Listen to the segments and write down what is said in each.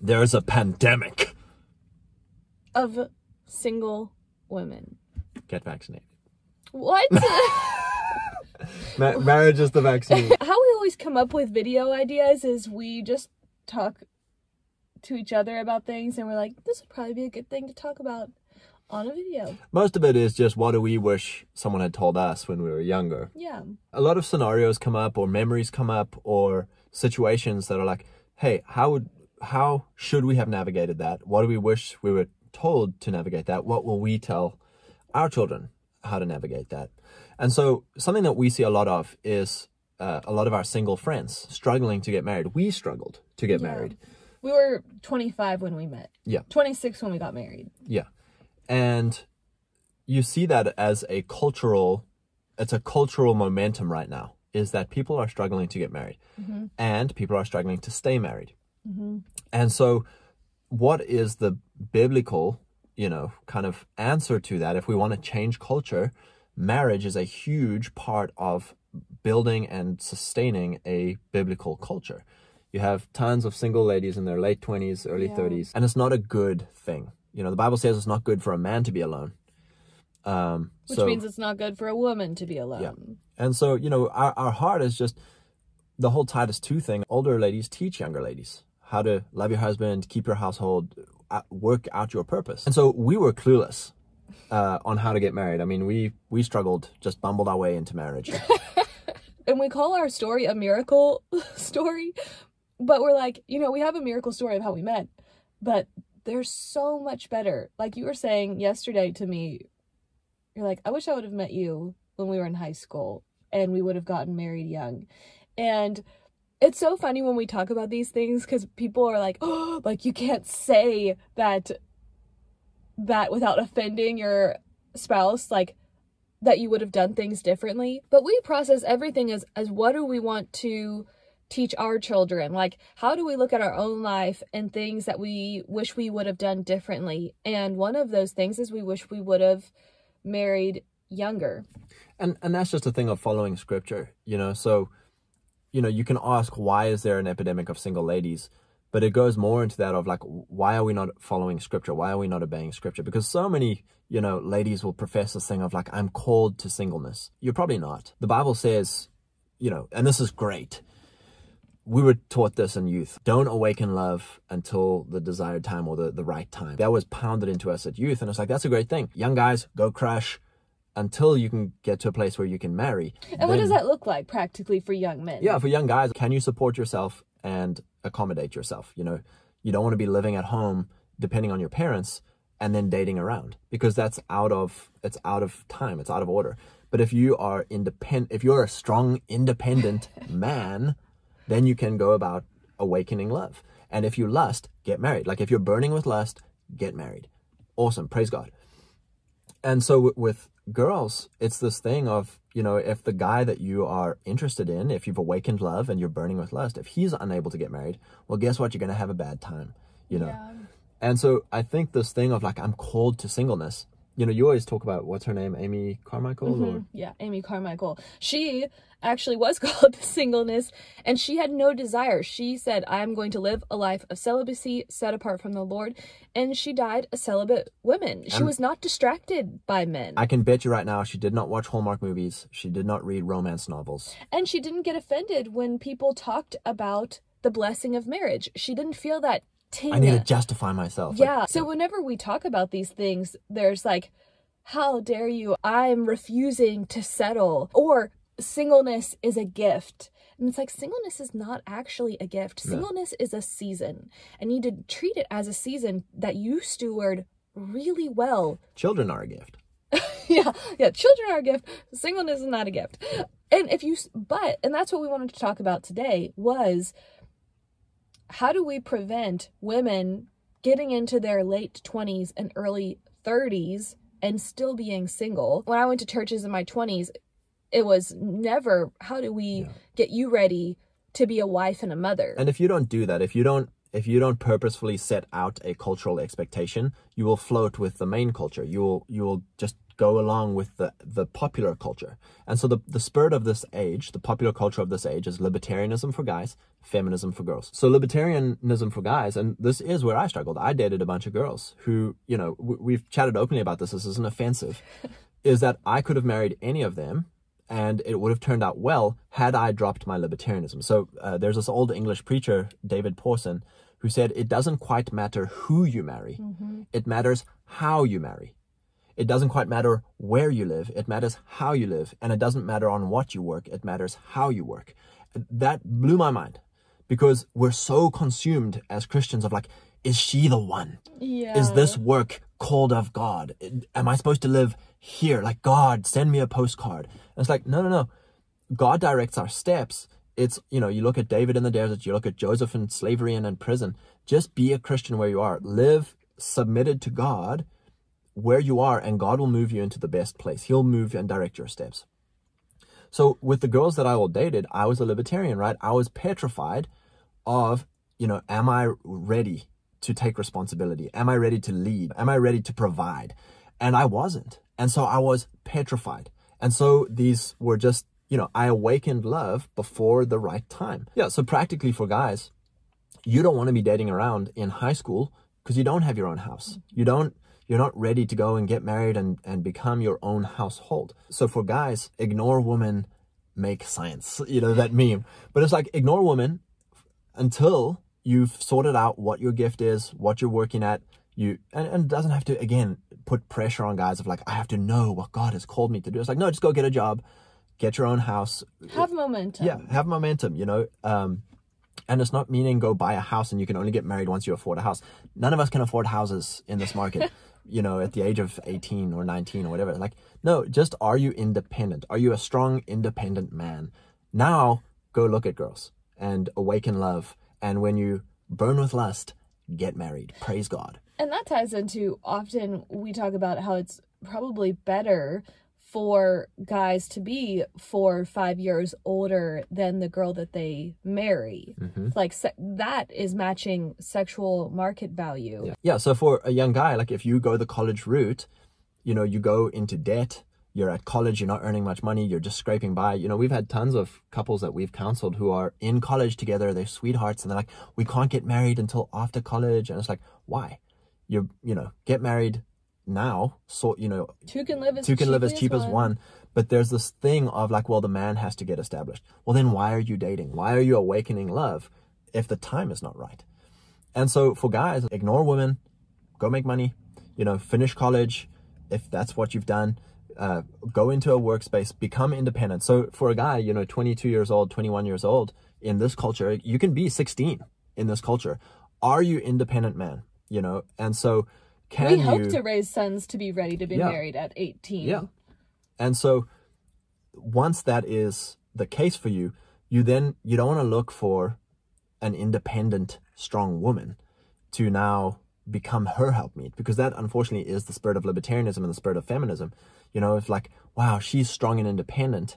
There's a pandemic. of single women. Get vaccinated. What? Ma- marriage is the vaccine. How we always come up with video ideas is we just talk to each other about things and we're like, this would probably be a good thing to talk about on a video. Most of it is just what do we wish someone had told us when we were younger. Yeah. A lot of scenarios come up or memories come up or situations that are like, hey, how would how should we have navigated that? What do we wish we were told to navigate that? What will we tell our children how to navigate that? And so something that we see a lot of is uh, a lot of our single friends struggling to get married. We struggled to get Yeah. married. We were 25 when we met. Yeah. 26 when we got married. Yeah. And you see that as a cultural, it's a cultural momentum right now, is that people are struggling to get married and people are struggling to stay married. And so, what is the biblical, you know, kind of answer to that? If we want to change culture, marriage is a huge part of building and sustaining a biblical culture. You have tons of single ladies in their late 20s, early Yeah. 30s, and it's not a good thing. You know, the Bible says it's not good for a man to be alone. Um, Which so, means it's not good for a woman to be alone. Yeah. and so, you know, our, our heart is just the whole Titus 2 thing. Older ladies teach younger ladies how to love your husband, keep your household, uh, work out your purpose. And so we were clueless uh, on how to get married. I mean, we, we struggled, just bumbled our way into marriage. And we call our story a miracle story, but we're like, you know, we have a miracle story of how we met, but there's so much better. Like you were saying yesterday to me, you're like, I wish I would have met you when we were in high school and we would have gotten married young. And it's so funny when we talk about these things because people are like, oh, like you can't say that that without offending your spouse, like that you would have done things differently. But we process everything as as what do we want to teach our children? Like how do we look at our own life and things that we wish we would have done differently? And one of those things is we wish we would have married younger. and and that's just a thing of following scripture you know so you know you can ask why is there an epidemic of single ladies but it goes more into that of like why are we not following scripture? Why are we not obeying scripture? Because so many you know ladies will profess this thing of like i'm called to singleness. You're probably not. The bible says you know and this is great. We were taught this in youth. Don't awaken love until the desired time or the, the right time. That was pounded into us at youth and it's like that's a great thing. Young guys go crush until you can get to a place where you can marry And what does that look like practically for young men? yeah for young guys can you support yourself and accommodate yourself? You know you don't want to be living at home depending on your parents and then dating around because that's out of it's out of time it's out of order. But if you are independent if you're a strong independent man then you can go about awakening love. And if you lust get married. Like if you're burning with lust get married. Awesome praise god. And so with girls it's this thing of you know if the guy that you are interested in if you've awakened love and you're burning with lust if he's unable to get married well guess what you're going to have a bad time you know Yeah. and so i think this thing of like i'm called to singleness you know you always talk about what's her name amy carmichael or Yeah, Amy Carmichael. She actually was called to singleness and she had no desire. She said, I'm going to live a life of celibacy set apart from the Lord. And she died a celibate woman. She Um, was not distracted by men. i can bet you right now she did not watch hallmark movies she did not read romance novels and she didn't get offended when people talked about the blessing of marriage. She didn't feel that. I need to justify myself Like, Yeah. So whenever we talk about these things, there's like, how dare you? I'm refusing to settle. Or singleness is a gift. And it's like, singleness is not actually a gift. No. Singleness is a season. And you need to treat it as a season that you steward really well. children are a gift yeah. Yeah. Children are a gift. Singleness is not a gift. And if you, but, and that's what we wanted to talk about today was how do we prevent women getting into their late 20s and early 30s and still being single? When I went to churches in my 20s, it was never, how do we Yeah. get you ready to be a wife and a mother? And if you don't do that, if you don't if you don't purposefully set out a cultural expectation, you will float with the main culture. You will you will just go along with the, the popular culture. And so the, the spirit of this age, the popular culture of this age is libertarianism for guys, feminism for girls. So libertarianism for guys, and this is where I struggled. I dated a bunch of girls who, you know, we've chatted openly about this. This isn't offensive. is that I could have married any of them and it would have turned out well had I dropped my libertarianism. So uh, there's this old English preacher, David Pawson, who said it doesn't quite matter who you marry, mm-hmm. it matters how you marry. It doesn't quite matter where you live, it matters how you live. And it doesn't matter on what you work, it matters how you work. That blew my mind because we're so consumed as Christians of like, is she the one? Yeah. Is this work called of God? Am I supposed to live here? Like, God, send me a postcard. And it's like, no, no, no. God directs our steps it's you know you look at david in the desert you look at joseph in slavery and in prison just be a christian where you are live submitted to god where you are and god will move you into the best place. He'll move and direct your steps. So with the girls that i all dated i was a libertarian right? I was petrified of you know am i ready to take responsibility? Am i ready to lead? Am i ready to provide? And i wasn't. And so i was petrified. And so these were just you know, I awakened love before the right time. Yeah, so practically for guys, you don't want to be dating around in high school because you don't have your own house. You don't you're not ready to go and get married and, and become your own household. So for guys, ignore women, make science. You know, that meme. But it's like ignore women until you've sorted out what your gift is, what you're working at. You and, and doesn't have to again put pressure on guys of like, I have to know what God has called me to do. It's like, no, just go get a job get your own house. Have momentum. Yeah, have momentum, you know. Um, and it's not meaning go buy a house and you can only get married once you afford a house. None of us can afford houses in this market, you know, at the age of 18 or 19 or whatever. Like, no, just are you independent? Are you a strong, independent man? Now go look at girls and awaken love. And when you burn with lust, get married. Praise God. And that ties into often we talk about how it's probably better for guys to be four or five years older than the girl that they marry. Mm-hmm. Like that is matching sexual market value. Yeah. yeah. So for a young guy, like if you go the college route, you know, you go into debt. You're at college, you're not earning much money, you're just scraping by. You know, we've had tons of couples that we've counseled who are in college together, they're sweethearts, and they're like, we can't get married until after college. And it's like, why? You're, you know, get married, now so you know two can live as two can cheap live as cheap as one. one but there's this thing of like well the man has to get established. Well then why are you dating? Why are you awakening love if the time is not right? And so for guys ignore women go make money you know finish college if that's what you've done uh, go into a workspace become independent. So for a guy you know 22 years old 21 years old in this culture you can be 16 in this culture. Are you independent man? You know and so can we hope you, to raise sons to be ready to be yeah. married at 18 yeah. And so once that is the case for you you then you don't want to look for an independent strong woman to now become her helpmeet because that unfortunately is the spirit of libertarianism and the spirit of feminism. You know if like wow she's strong and independent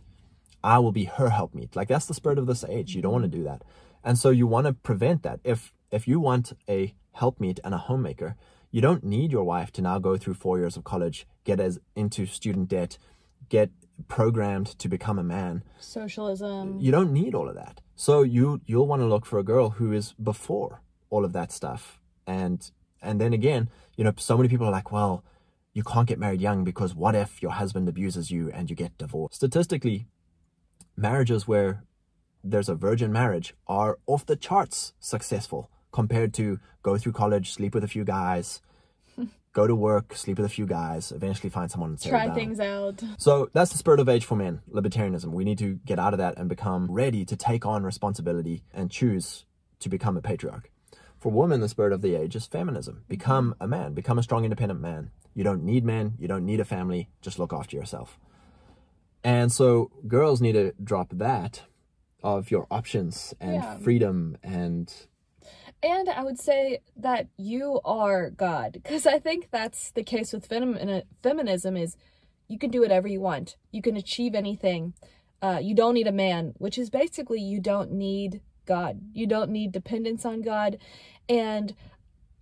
i will be her helpmeet. Like that's the spirit of this age. You don't want to mm-hmm. do that. And so you want to prevent that. If if you want a helpmeet and a homemaker you don't need your wife to now go through four years of college, get as into student debt, get programmed to become a man. Socialism. You don't need all of that. So you you'll want to look for a girl who is before all of that stuff. And and then again, you know, so many people are like, well, you can't get married young because what if your husband abuses you and you get divorced? Statistically, marriages where there's a virgin marriage are off the charts successful compared to go through college, sleep with a few guys, go to work, sleep with a few guys, eventually find someone and try things out. So that's the spirit of age for men, libertarianism. We need to get out of that and become ready to take on responsibility and choose to become a patriarch. For women, the spirit of the age is feminism. Become a man, become a strong, independent man. You don't need men, you don't need a family, just look after yourself. And so girls need to drop that of your options and yeah. freedom and and I would say that you are God, because I think that's the case with fem- feminism is you can do whatever you want. You can achieve anything. Uh, you don't need a man, which is basically you don't need God. You don't need dependence on God. And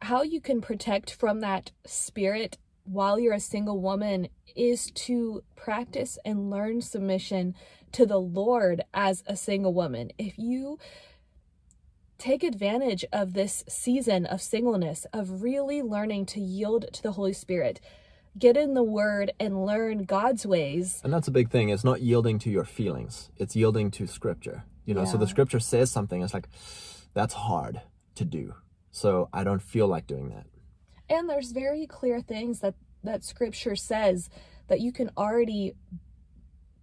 how you can protect from that spirit while you're a single woman is to practice and learn submission to the Lord as a single woman. If you take advantage of this season of singleness, of really learning to yield to the Holy Spirit, get in the Word and learn God's ways. And that's a big thing. It's not yielding to your feelings, it's yielding to Scripture. You know, so the Scripture says something, it's like, that's hard to do. So I don't feel like doing that. And there's very clear things that that Scripture says that you can already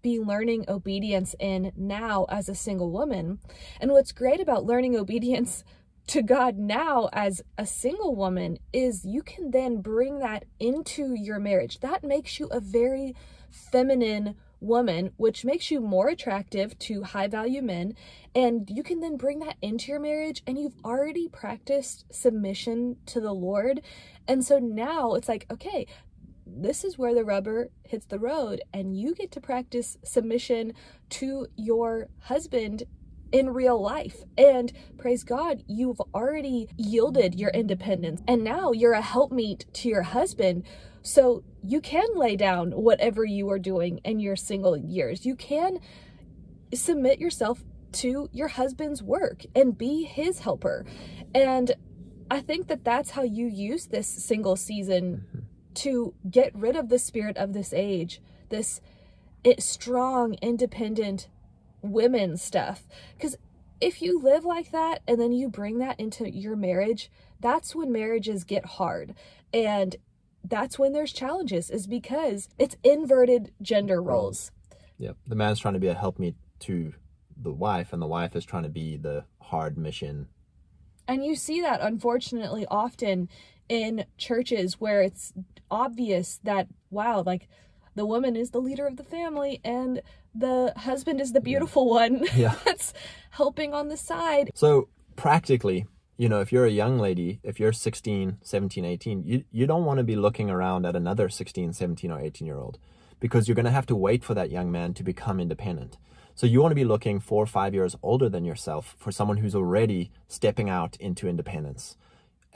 be learning obedience in now as a single woman. And what's great about learning obedience to God now as a single woman is you can then bring that into your marriage. That makes you a very feminine woman, which makes you more attractive to high value men. And you can then bring that into your marriage and you've already practiced submission to the Lord. And so now it's like, okay, this is where the rubber hits the road and you get to practice submission to your husband in real life. And praise God, you've already yielded your independence and now you're a helpmeet to your husband. So you can lay down whatever you are doing in your single years. You can submit yourself to your husband's work and be his helper. And I think that that's how you use this single season mm-hmm. To get rid of the spirit of this age, this strong, independent women stuff. Because if you live like that and then you bring that into your marriage, that's when marriages get hard. And that's when there's challenges, is because it's inverted gender roles. Yep. The man's trying to be a helpmeet to the wife, and the wife is trying to be the hard mission. And you see that unfortunately often in churches where it's obvious that, wow, like the woman is the leader of the family and the husband is the beautiful one Yeah. that's helping on the side. So practically, you know, if you're a young lady, if you're 16, 17, 18, you, you don't want to be looking around at another 16, 17, or 18 year old because you're going to have to wait for that young man to become independent. So you want to be looking four or five years older than yourself for someone who's already stepping out into independence.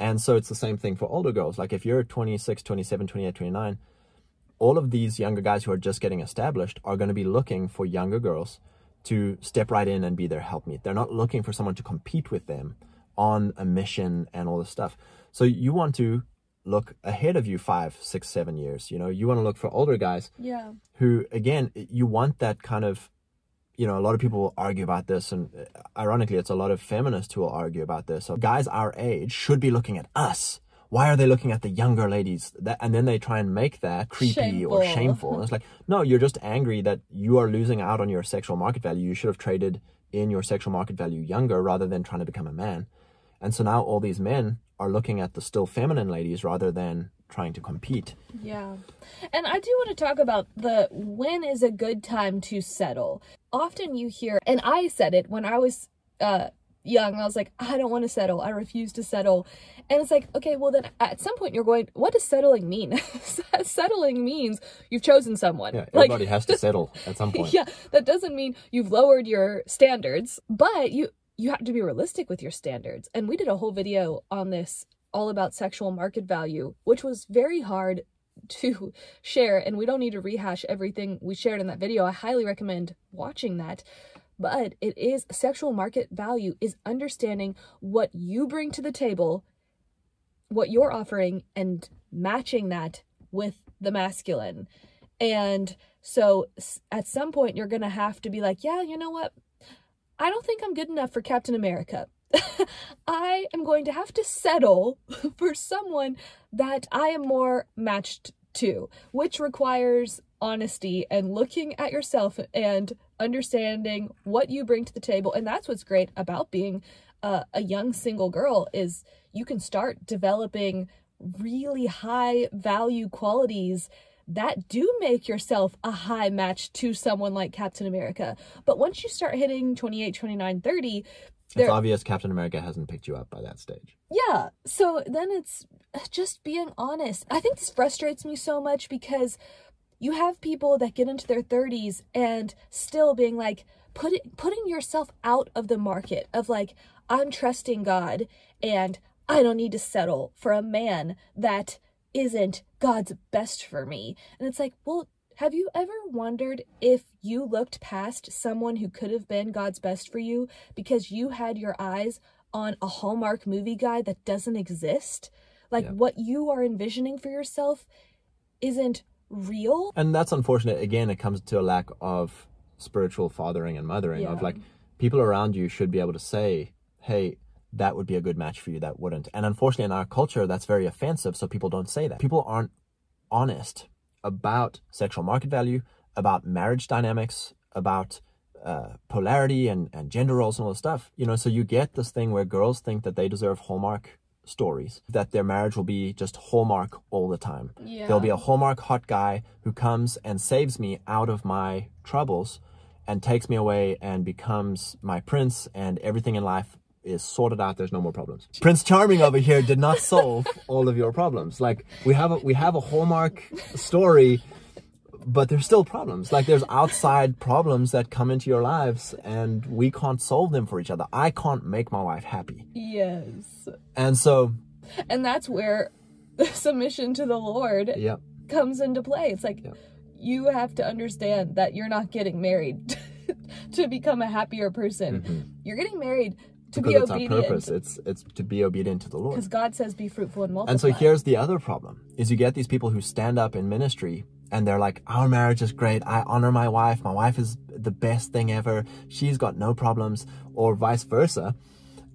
And so it's the same thing for older girls. Like if you're 26, 27, 28, 29, all of these younger guys who are just getting established are going to be looking for younger girls to step right in and be their helpmeet. They're not looking for someone to compete with them on a mission and all this stuff. So you want to look ahead of you five, six, seven years. You know, you want to look for older guys Yeah. who, again, you want that kind of, you know, a lot of people will argue about this, and uh, ironically, it's a lot of feminists who will argue about this. So guys our age should be looking at us. Why are they looking at the younger ladies? That, and then they try and make that creepy or Shameful. shameful. And it's like, no, you're just angry that you are losing out on your sexual market value. You should have traded in your sexual market value younger rather than trying to become a man. And so now all these men are looking at the still feminine ladies rather than trying to compete. Yeah. And I do want to talk about the when is a good time to settle. Often you hear, and I said it when I was uh, young, I was like, I don't want to settle. I refuse to settle. And it's like, okay, well, then at some point you're going, what does settling mean? settling means you've chosen someone. Yeah, Like, everybody has to settle at some point. yeah, that doesn't mean you've lowered your standards, but you you have to be realistic with your standards. And we did a whole video on this all about sexual market value, which was very hard to share and we don't need to rehash everything we shared in that video. I highly recommend watching that. But it is sexual market value is understanding what you bring to the table, what you're offering and matching that with the masculine. And so at some point, you're going to have to be like, yeah, you know what? I don't think I'm good enough for Captain America. I am going to have to settle for someone that I am more matched to, which requires honesty and looking at yourself and understanding what you bring to the table. And that's what's great about being a, a young single girl is you can start developing really high value qualities that do make yourself a high match to someone like Captain America. But once you start hitting 28, 29, 30, It's obvious Captain America hasn't picked you up by that stage. yeah. So then it's uh, just being honest. I think this frustrates me so much because you have people that get into their 30s and still being like put it, putting yourself out of the market of like I'm trusting God and I don't need to settle for a man that isn't God's best for me. And it's like, well, have you ever wondered if you looked past someone who could have been God's best for you because you had your eyes on a Hallmark movie guy that doesn't exist? Like Yeah. what you are envisioning for yourself isn't real. and that's unfortunate again it comes to a lack of spiritual fathering and mothering of like people around you should be able to say hey that would be a good match for you that wouldn't. And unfortunately in our culture that's very offensive so people don't say that. People aren't honest about sexual market value about marriage dynamics about uh, polarity and, and gender roles and all this stuff. You know so you get this thing where girls think that they deserve hallmark stories that their marriage will be just hallmark all the time. Yeah. There'll be a Hallmark hot guy who comes and saves me out of my troubles and takes me away and becomes my prince, and everything in life is sorted out. There's no more problems. Prince Charming over here did not solve all of your problems. Like we have a we have a Hallmark story, but there's still problems. Like there's outside problems that come into your lives, and we can't solve them for each other. I can't make my wife happy, Yes. and so And that's where submission to the Lord yeah, comes into play. It's like Yeah. you have to understand that you're not getting married to become a happier person. Mm-hmm. You're getting married to because be it's our purpose. It's it's to be obedient to the Lord. Because God says, "Be fruitful and multiply." And so here's the other problem is you get these people who stand up in ministry and they're like, our marriage is great. I honor my wife. My wife is the best thing ever. She's got no problems or vice versa.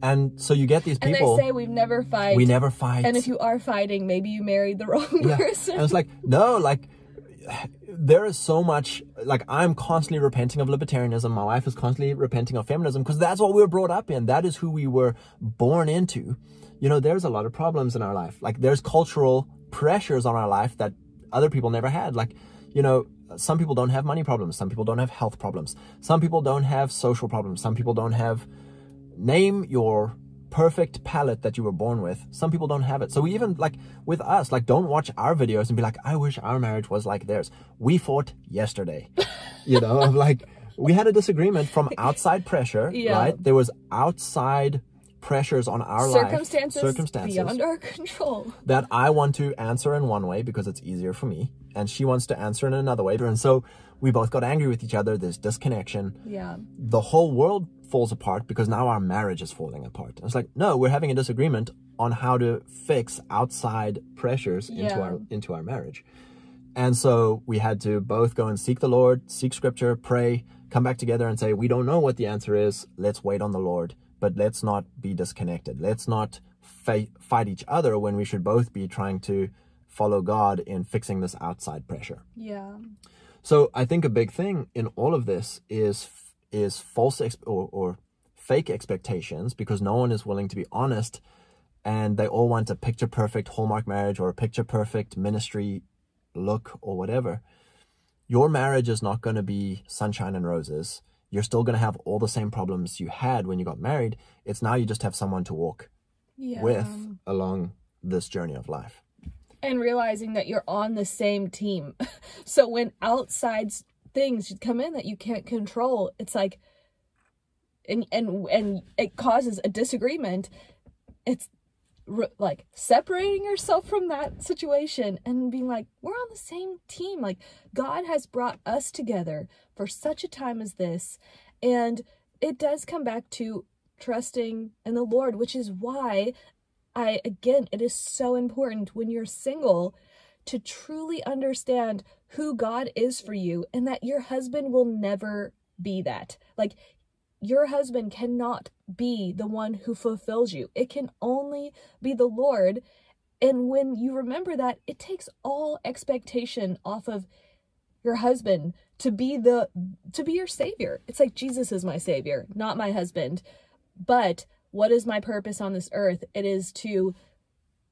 And so you get these people. and they say we've never fight. we never fight. And if you are fighting, maybe you married the wrong yeah. person. And it's like, no, like there is so much like I'm constantly repenting of libertarianism. My wife is constantly repenting of feminism because that's what we were brought up in. That is who we were born into. You know, there's a lot of problems in our life. Like there's cultural pressures on our life that other people never had. Like, you know, some people don't have money problems. Some people don't have health problems. Some people don't have social problems. Some people don't have name your perfect palette that you were born with. Some people don't have it. So we even like with us, like don't watch our videos and be like, I wish our marriage was like theirs. We fought yesterday. you know, of like we had a disagreement from outside pressure, Yeah. right? There was outside pressures on our circumstances, life, circumstances beyond our control. that I want to answer in one way because it's easier for me, and she wants to answer in another way. And so we both got angry with each other. There's disconnection Yeah. the whole world falls apart because now our marriage is falling apart. It's like, no, we're having a disagreement on how to fix outside pressures into our into our marriage. And so we had to both go and seek the Lord, seek scripture, pray, come back together and say, we don't know what the answer is. Let's wait on the Lord, but let's not be disconnected. Let's not fight, fight each other when we should both be trying to follow God in fixing this outside pressure. Yeah. So I think a big thing in all of this is is false ex- or, or fake expectations because no one is willing to be honest, and they all want a picture perfect hallmark marriage or a picture perfect ministry look or whatever. Your marriage is not going to be sunshine and roses. You're still going to have all the same problems you had when you got married. It's now you just have someone to walk Yeah. with along this journey of life. and realizing that you're on the same team. so when outside things come in that you can't control, it's like and and and it causes a disagreement. It's like separating yourself from that situation and being like we're on the same team. Like God has brought us together for such a time as this and it does come back to trusting in the Lord, which is why I again, it is so important when you're single to truly understand who God is for you and that your husband will never be that. Like your husband cannot be the one who fulfills you. It can only be the Lord. And when you remember that, it takes all expectation off of your husband to be the to be your savior. It's like Jesus is my savior, not my husband. But what is my purpose on this earth? It is to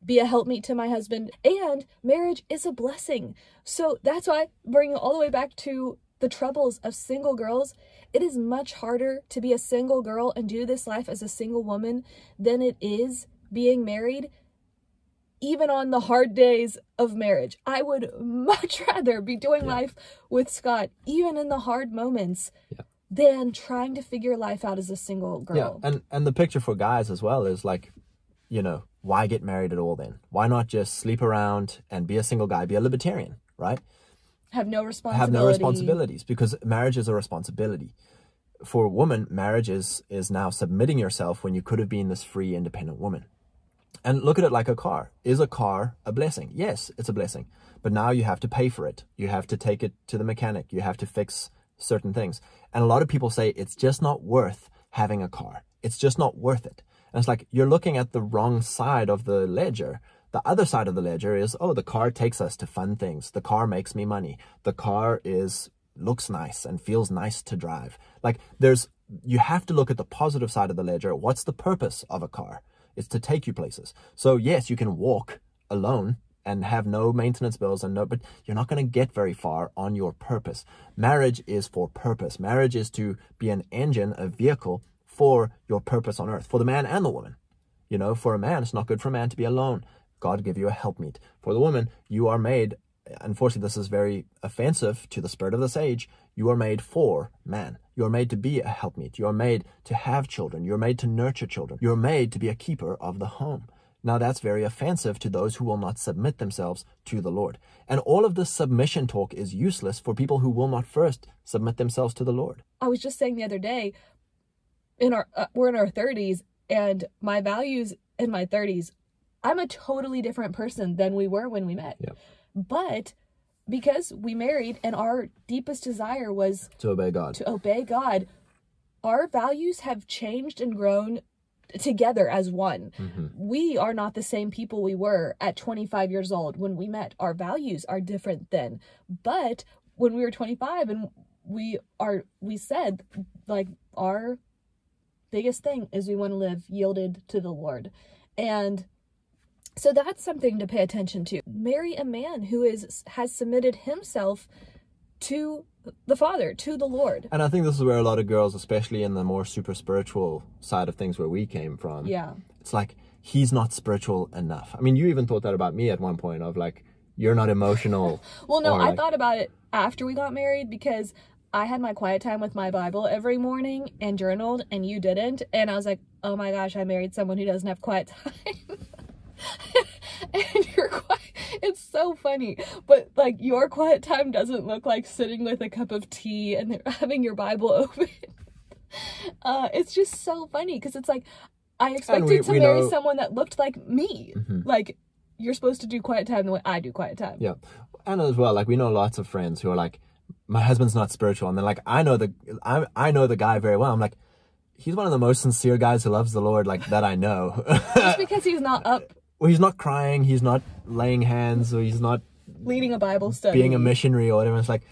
be a helpmeet to my husband, and marriage is a blessing. So that's why, bringing all the way back to the troubles of single girls, it is much harder to be a single girl and do this life as a single woman than it is being married, even on the hard days of marriage. I would much rather be doing Yeah. life with Scott, even in the hard moments, Yeah. than trying to figure life out as a single girl. Yeah, and and the picture for guys as well is like, you know, why get married at all then? Why not just sleep around and be a single guy, be a libertarian, right? Have no responsibility. Have no responsibilities because marriage is a responsibility. For a woman, marriage is, is now submitting yourself when you could have been this free, independent woman. And look at it like a car. Is a car a blessing? Yes, it's a blessing. But now you have to pay for it. You have to take it to the mechanic. You have to fix certain things. And a lot of people say it's just not worth having a car. It's just not worth it. And it's like you're looking at the wrong side of the ledger. The other side of the ledger is, oh, the car takes us to fun things. The car makes me money. The car is looks nice and feels nice to drive. Like there's you have to look at the positive side of the ledger. What's the purpose of a car? It's to take you places. So yes, you can walk alone and have no maintenance bills and no but you're not going to get very far on your purpose. Marriage is for purpose. Marriage is to be an engine, a vehicle for your purpose on earth, for the man and the woman. You know, for a man, it's not good for a man to be alone. God give you a helpmeet. For the woman, you are made, unfortunately, this is very offensive to the spirit of this age. You are made for man. You are made to be a helpmeet. You are made to have children. You're made to nurture children. You're made to be a keeper of the home. Now, that's very offensive to those who will not submit themselves to the Lord. And all of this submission talk is useless for people who will not first submit themselves to the Lord. I was just saying the other day, in our uh, we're in our 30s and my values in my 30s i'm a totally different person than we were when we met. But because we married and our deepest desire was To obey God. to obey god our values have changed and grown together as one. Mhm. we are not the same people we were at 25 years old when we met. Our values are different then. But when we were 25 and we are we said like our biggest thing is we want to live yielded to the lord. And so that's something to pay attention to marry a man who is has submitted himself to the father to the lord And I think this is where a lot of girls, especially in the more super spiritual side of things where we came from, yeah it's like he's not spiritual enough. I mean, you even thought that about me at one point of like you're not emotional. Well, no, I like- thought about it after we got married because I had my quiet time with my Bible every morning and journaled, and you didn't. And I was like, oh my gosh, I married someone who doesn't have quiet time. and your quiet, it's so funny. But like, your quiet time doesn't look like sitting with a cup of tea and having your Bible open. Uh, it's just so funny because it's like, I expected we- to we marry know- someone that looked like me. Mhm. Like, you're supposed to do quiet time the way I do quiet time. Yeah. And as well, like we know lots of friends who are like, my husband's not spiritual, and then like I know the I I know the guy very well. I'm like, he's one of the most sincere guys who loves the Lord like that I know. Just because he's not up well, he's not crying, he's not laying hands, or he's not leading a Bible study. being a missionary or whatever. It's like,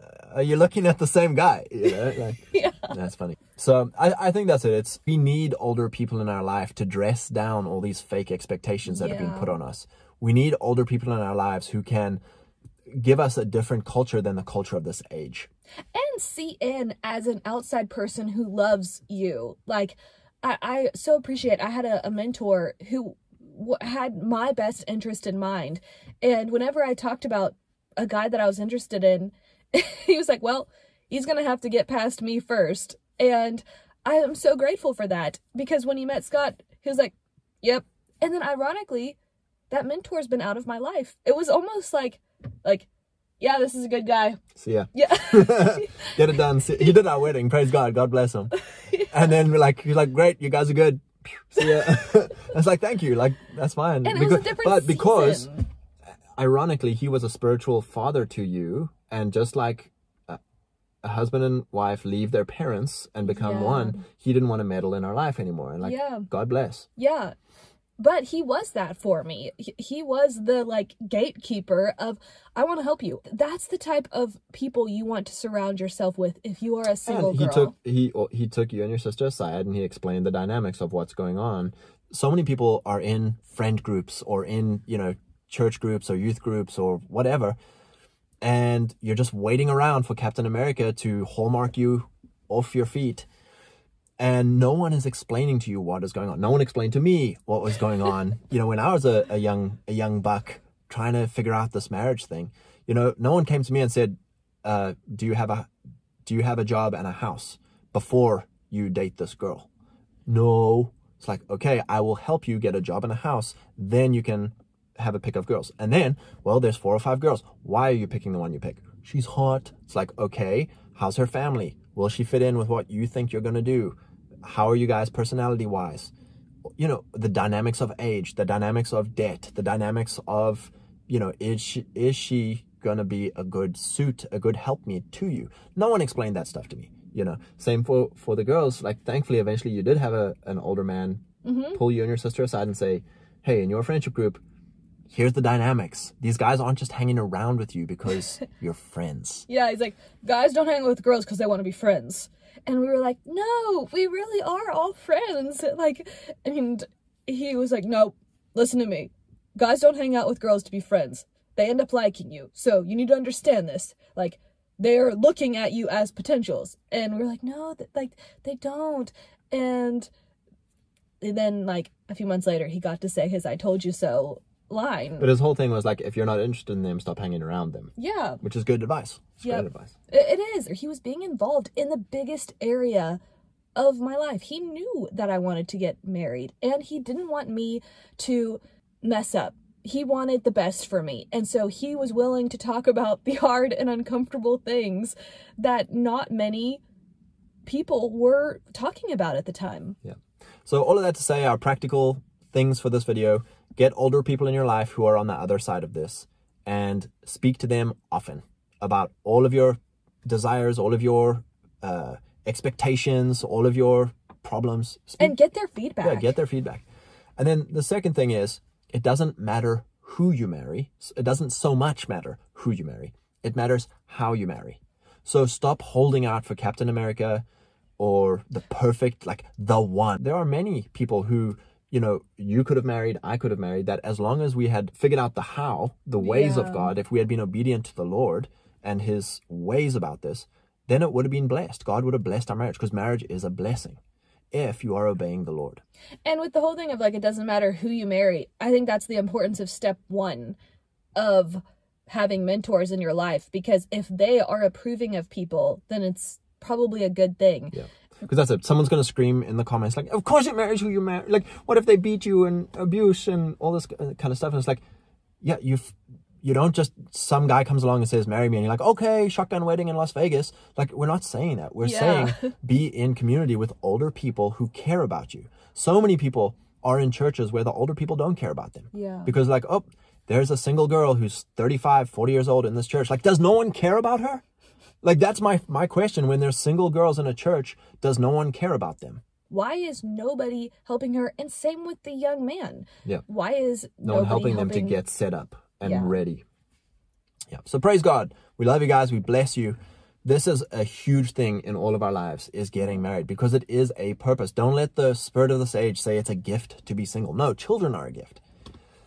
uh, are you looking at the same guy? You know, like, Yeah. that's funny. So I, I think that's it. It's we need older people in our life to dress down all these fake expectations that have been put on us. We need older people in our lives who can give us a different culture than the culture of this age. And see in as an outside person who loves you. Like, I, I so appreciate. I had a, a mentor who had my best interest in mind, and whenever I talked about a guy that I was interested in, he was like, "Well, he's gonna have to get past me first. and I am so grateful for that because when he met Scott, he was like, "Yep," and then ironically, that mentor's been out of my life. It was almost like, like, yeah, this is a good guy. So yeah, Yeah. get it done. See- He did our wedding. Praise God. God bless him. And then we're like, he's like, great, you guys are good. See ya. it's like, thank you. Like, that's fine. And was different but because season. Uh, ironically, he was a spiritual father to you, and just like a, a husband and wife leave their parents and become Yeah. one, he didn't want to meddle in our life anymore. And like, Yeah. God bless. Yeah. But he was that for me. He, was the like gatekeeper of I want to help you. That's the type of people you want to surround yourself with if you are a single and he girl. took he he took you and your sister aside and he explained the dynamics of what's going on so many people are in friend groups or in you know church groups or youth groups or whatever and you're just waiting around for captain america to hallmark you off your feet and no one is explaining to you what is going on no one explained to me what was going on you know when i was a, a young a young buck trying to figure out this marriage thing you know no one came to me and said uh, do you have a do you have a job and a house before you date this girl? No. It's like, okay, I will help you get a job and a house. Then you can have a pick of girls. And then, well, there's four or five girls. Why are you picking the one you pick? She's hot. It's like, okay, how's her family? Will she fit in with what you think you're going to do? How are you guys personality wise? You know, the dynamics of age, the dynamics of debt, the dynamics of, you know, is she, is she going to be a good suit, a good helpmeet to you? No one explained that stuff to me. You know, same for, for the girls. Like, thankfully, eventually you did have a, an older man mm-hmm. pull you and your sister aside and say, hey, in your friendship group, here's the dynamics. These guys aren't just hanging around with you because you're friends. Yeah, he's like, guys don't hang with girls because they want to be friends. And we were like, no, we really are all friends. Like, and he was like, no, listen to me. Guys don't hang out with girls to be friends. They end up liking you. So you need to understand this. Like, they're looking at you as potentials. And we are like, no, th- like, they don't. And then, like, a few months later, he got to say his I told you so line. But his whole thing was like, if you're not interested in them, stop hanging around them, yeah. which is good advice. It's Yep. great advice. It it is. He was being involved in the biggest area of my life. He knew that I wanted to get married and he didn't want me to mess up. He wanted the best for me. And so he was willing to talk about the hard and uncomfortable things that not many people were talking about at the time. Yeah. So all of that to say, our practical things for this video: get older people in your life who are on the other side of this, and speak to them often about all of your desires, all of your uh, expectations, all of your problems. Speak And get their feedback. Yeah, get their feedback. And then the second thing is, it doesn't matter who you marry. It doesn't so much matter who you marry. It matters how you marry. So stop holding out for Captain America or the perfect, like the one. There are many people who, you know, you could have married, I could have married, that as long as we had figured out the how, the ways of God, if we had been obedient to the Lord and his ways about this, then it would have been blessed. God would have blessed our marriage because marriage is a blessing if you are obeying the Lord. And with the whole thing of like, it doesn't matter who you marry, I think that's the importance of step one of having mentors in your life because if they are approving of people, then it's probably a good thing. Yeah. Because that's it. Someone's going to scream in the comments, like, of course it marries who you marry. Like, what if they beat you and abuse and all this kind of stuff? And it's like, yeah, you you don't just, some guy comes along and says, marry me. And you're like, okay, shotgun wedding in Las Vegas. Like, we're not saying that. We're Yeah. saying be in community with older people who care about you. So many people are in churches where the older people don't care about them. Yeah. Because, like, oh, there's a single girl who's 35, 40 years old in this church. Like, does no one care about her? Like that's my my question. When there's single girls in a church, does no one care about them? Why is nobody helping her? And same with the young man. Yeah. Why is No one helping, them to get set up and Yeah. ready. Yeah. So praise God. We love you guys. We bless you. This is a huge thing in all of our lives is getting married because it is a purpose. Don't let the spirit of this age say it's a gift to be single. No, children are a gift.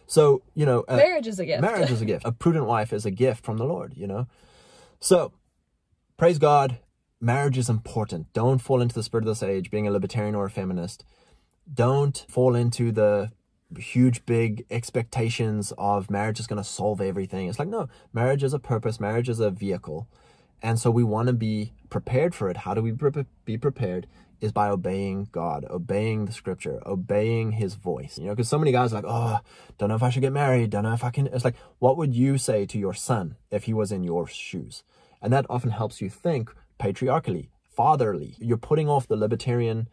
So, you know, Marriage is a gift. Marriage is a gift. A prudent wife is a gift from the Lord, you know? So, praise God. Marriage is important. Don't fall into the spirit of this age, being a libertarian or a feminist. Don't fall into the huge, big expectations of marriage is going to solve everything. It's like, no, marriage is a purpose, marriage is a vehicle. And so we want to be prepared for it. How do we be prepared? Is by obeying God, obeying the scripture, obeying his voice. You know, because so many guys are like, oh, don't know if I should get married, don't know if I can. It's like, what would you say to your son if he was in your shoes? And that often helps you think patriarchally, fatherly. You're putting off the libertarian,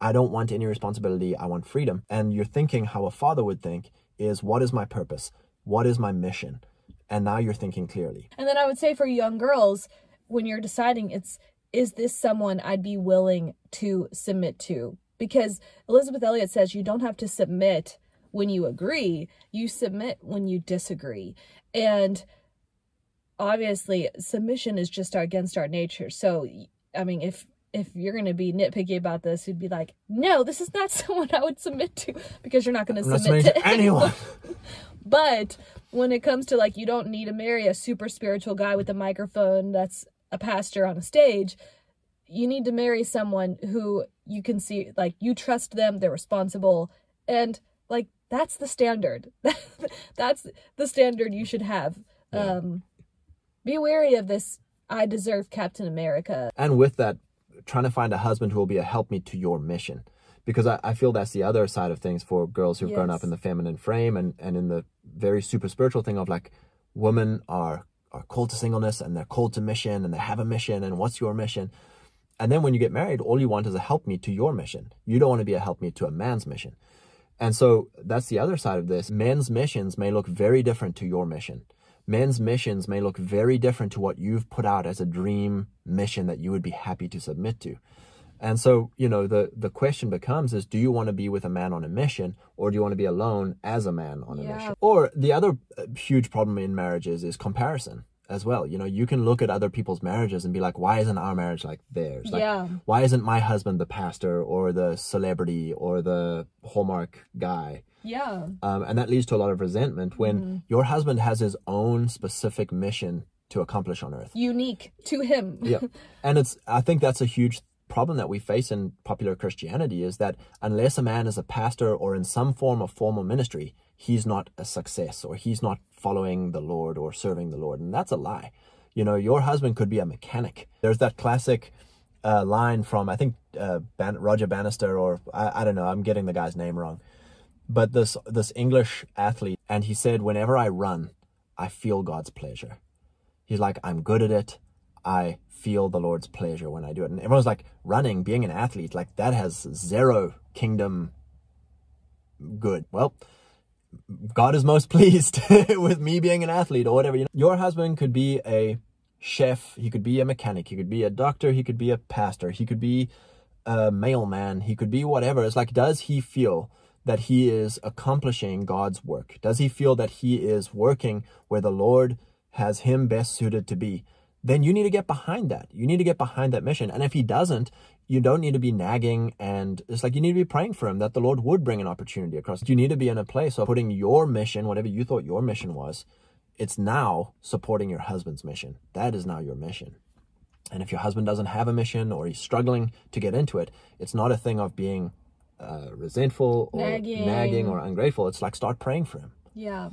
I don't want any responsibility, I want freedom. And you're thinking how a father would think is, what is my purpose? What is my mission? And now you're thinking clearly. And then I would say for young girls, when you're deciding it's is this someone I'd be willing to submit to? Because Elisabeth Elliot says you don't have to submit when you agree, you submit when you disagree. And obviously submission is just against our nature. So I mean if if you're going to be nitpicky about this, you'd be like, "No, this is not someone I would submit to because you're not going to submit to to anyone. but when it comes to like you don't need to marry a super spiritual guy with a microphone that's a pastor on a stage, you need to marry someone who you can see like you trust them, they're responsible, and like that's the standard. that's the standard you should have. Um be wary of this. I deserve Captain America. and with that, trying to find a husband who will be a helpmeet to your mission. because I, I feel that's the other side of things for girls who've grown up in the feminine frame and, and in the very super spiritual thing of like women are are called to singleness and they're called to mission and they have a mission and what's your mission? And then when you get married all you want is a helpmeet to your mission. You don't want to be a helpmeet to a man's mission. And so that's the other side of this. Men's missions may look very different to your mission men's missions may look very different to what you've put out as a dream mission that you would be happy to submit to and so, you know, the the question becomes is do you want to be with a man on a mission or do you want to be alone as a man on a Yeah. mission? Or the other uh, huge problem in marriages is comparison as well. You know, you can look at other people's marriages and be like, why isn't our marriage like theirs? Like, Yeah. why isn't my husband the pastor or the celebrity or the Hallmark guy? Yeah. Um, and that leads to a lot of resentment when Mm-hmm. your husband has his own specific mission to accomplish on earth Unique to him. yeah and it's i think that's a huge problem that we face in popular christianity is that unless a man is a pastor or in some form of formal ministry he's not a success or he's not following the lord or serving the lord and that's a lie you know your husband could be a mechanic there's that classic uh, line from i think uh, Ban- roger bannister or I, I don't know i'm getting the guy's name wrong but this this english athlete and he said whenever i run i feel god's pleasure. He's like i'm good at it. I feel the lord's pleasure when i do it. And everyone's like running being an athlete like that has zero kingdom good. Well god is most pleased with me being an athlete or whatever you know. Your husband could be a chef he could be a mechanic he could be a doctor he could be a pastor he could be a mailman he could be whatever. It's like does he feel that he is accomplishing god's work? Does he feel that he is working where the lord has him best suited to be? Then you need to get behind that. You need to get behind that mission. And if he doesn't you don't need to be nagging and it's like you need to be praying for him that the lord would bring an opportunity across. You need to be in a place of putting your mission whatever you thought your mission was it's now supporting your husband's mission. That is now your mission. And if your husband doesn't have a mission or he's struggling to get into it it's not a thing of being uh, resentful or Nagging. nagging or ungrateful it's like start praying for him Yeah.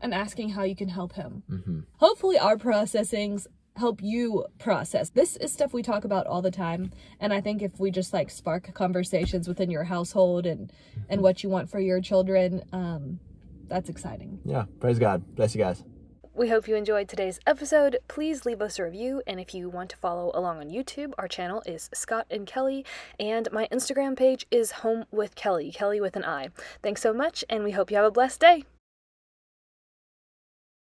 And asking how you can help him. Mm-hmm. Hopefully, our processings help you process. This is stuff we talk about all the time. And I think if we just like spark conversations within your household and, Mm-hmm. and what you want for your children, um, that's exciting. yeah praise god bless you guys We hope you enjoyed today's episode. Please leave us a review, and if you want to follow along on YouTube, our channel is Scott and Kelly, and my Instagram page is Home with Kelly, Kelly with an I. Thanks so much, and we hope you have a blessed day.